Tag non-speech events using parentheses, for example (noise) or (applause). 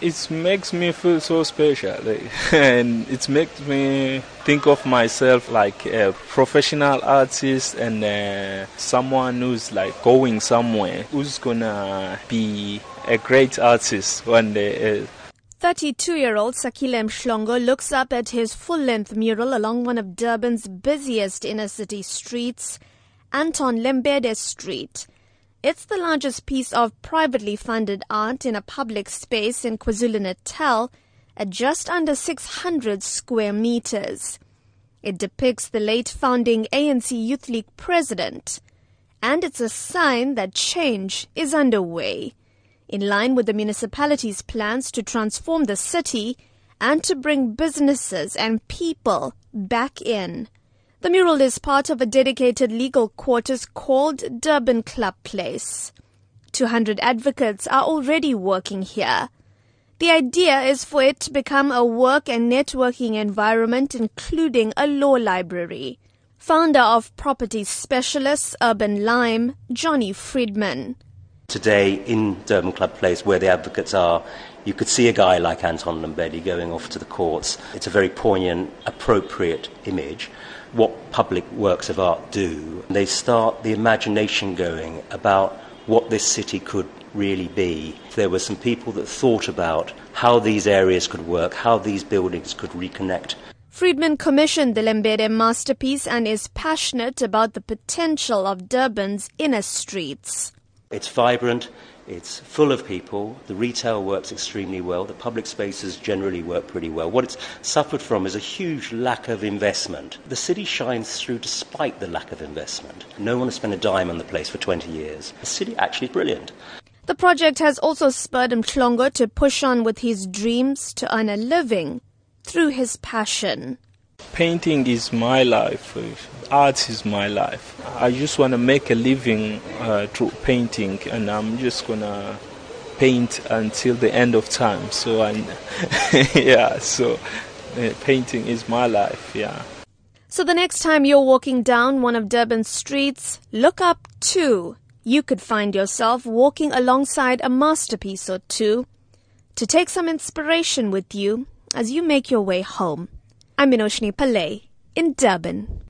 It makes me feel so special, (laughs) and it makes me think of myself like a professional artist and uh, someone who's like going somewhere, who's gonna be a great artist one day. 32-year-old Sakile Mhlongo looks up at his full-length mural along one of Durban's busiest inner-city streets, Anton Lembede Street. It's the largest piece of privately funded art in a public space in KwaZulu-Natal at just under 600 square meters. It depicts the late founding ANC Youth League president, and it's a sign that change is underway in line with the municipality's plans to transform the city and to bring businesses and people back in. The mural is part of a dedicated legal quarters called Durban Club Place. 200 advocates are already working here. The idea is for it to become a work and networking environment including a law library. Founder of property specialists Urban Lime, Johnny Friedman. Today in Durban Club Place, where the advocates are, you could see a guy like Anton Lembede going off to the courts. It's a very poignant, appropriate image. What public works of art do, they start the imagination going about what this city could really be. There were some people that thought about how these areas could work, how these buildings could reconnect. Friedman commissioned the Lembede masterpiece and is passionate about the potential of Durban's inner streets. It's vibrant, it's full of people, the retail works extremely well, the public spaces generally work pretty well. What it's suffered from is a huge lack of investment. The city shines through despite the lack of investment. No one has spent a dime on the place for 20 years. The city actually is brilliant. The project has also spurred Mhlongo to push on with his dreams to earn a living through his passion. Painting is my life. Art is my life. I just want to make a living uh, through painting, and I'm just gonna paint until the end of time. So, I, (laughs) yeah, so uh, painting is my life. Yeah. So the next time you're walking down one of Durban's streets, look up too. You could find yourself walking alongside a masterpiece or two to take some inspiration with you as you make your way home. I'm Minoshni Pillay in Durban.